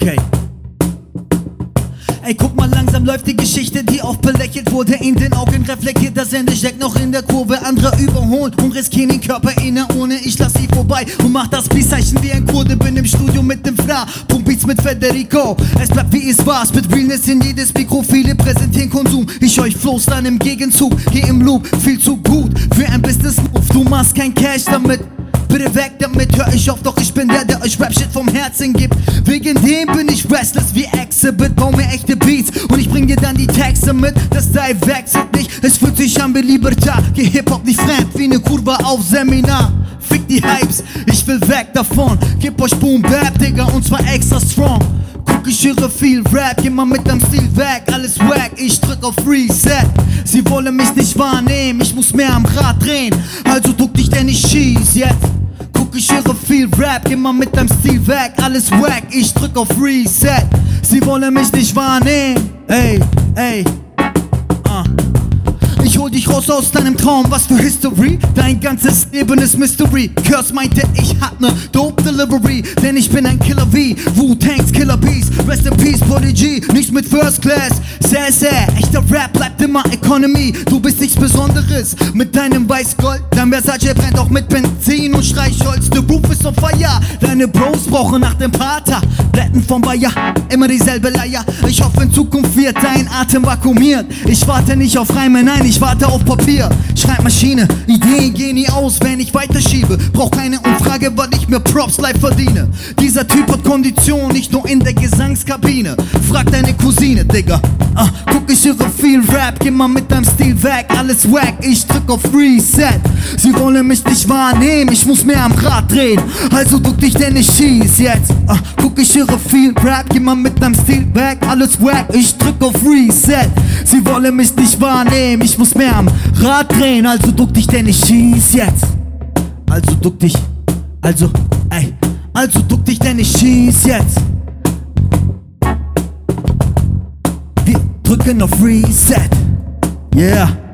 okay. Ey, guck mal, langsam läuft die Geschichte, die oft belächelt wurde, in den Augen reflektiert. Das Ende steckt noch in der Kurve, andere überholen und riskieren den Körper in der Urne. Ich lass sie vorbei und mach das Peace-Zeichen wie ein Kurde. Bin im Studio mit dem Fra, Pump Beats mit Federico. Es bleibt wie es war, mit Realness in jedes Mikro. Viele präsentieren Konsum, ich euch floß dann im Gegenzug. Geh im Loop, viel zu gut für ein Business-Move. Du machst kein Cash damit. Bitte weg damit, hör ich auf, doch ich bin der, der euch Rap-Shit vom Herzen gibt. Wegen dem bin ich restless wie Exhibit, bau mir echte Beats und ich bring dir dann die Texte mit. Das Style wechselt nicht, es fühlt sich an wie Libertad. Geh Hip-Hop nicht fremd, wie ne Kurve auf Seminar. Fick die Hypes, ich will weg davon. Gib euch Boom Bap, Digga, und zwar extra strong. Guck, ich höre viel Rap, geh mal mit deinem Stil weg, alles wack, ich drück auf Reset. Sie wollen mich nicht wahrnehmen, ich muss mehr am Rad drehen, also duck dich denn ich schieß jetzt. Ich höre viel Rap, mal mit deinem Stil weg, alles wack, ich drück auf Reset. Sie wollen mich nicht wahrnehmen, ey, ey. Uh. Ich hol dich raus aus deinem Traum, was für History? Dein ganzes Leben ist Mystery. Curse meinte, ich hab ne Dope Delivery, denn ich bin ein Killer wie Wu-Tanks Killer Bees. Rest in Peace, Prodigy, nichts mit First Class. Sehr, sehr, echter Rap bleibt immer Economy. Du bist nichts Besonderes mit deinem Weißgold. Dein Versace brennt auch mit Benzin und Streichholz. The Roof ist on fire. Deine Bros brauchen nach dem Pater. Blätten vom Bayer, immer dieselbe Leier. Ich hoffe, in Zukunft wird dein Atem vakuumiert. Ich warte nicht auf Reime, nein, ich warte auf Papier. Schreibmaschine, Ideen gehen nie aus, wenn ich weiterschiebe. Brauch keine Umfrage, weil ich mir Props live verdiene. Dieser Typ hat Kondition, nicht nur in der Gesangskabine. Frag deine Cousine, Digga. Ah, guck, ich viel Rap, geh mal mit deinem Stil weg, alles wack, ich drück auf Reset. Sie wollen mich nicht wahrnehmen, ich muss mehr am Rad drehen. Also duck dich, denn ich schieß jetzt. Ah, guck, ich höre viel Rap, geh mal mit deinem Stil weg, alles wack, ich drück auf Reset. Sie wollen mich nicht wahrnehmen, ich muss mehr am Rad drehen. Also duck dich, denn ich schieß jetzt. Also duck dich, also, ey, also duck dich, denn ich schieß jetzt. Wir drücken auf Reset. Yeah.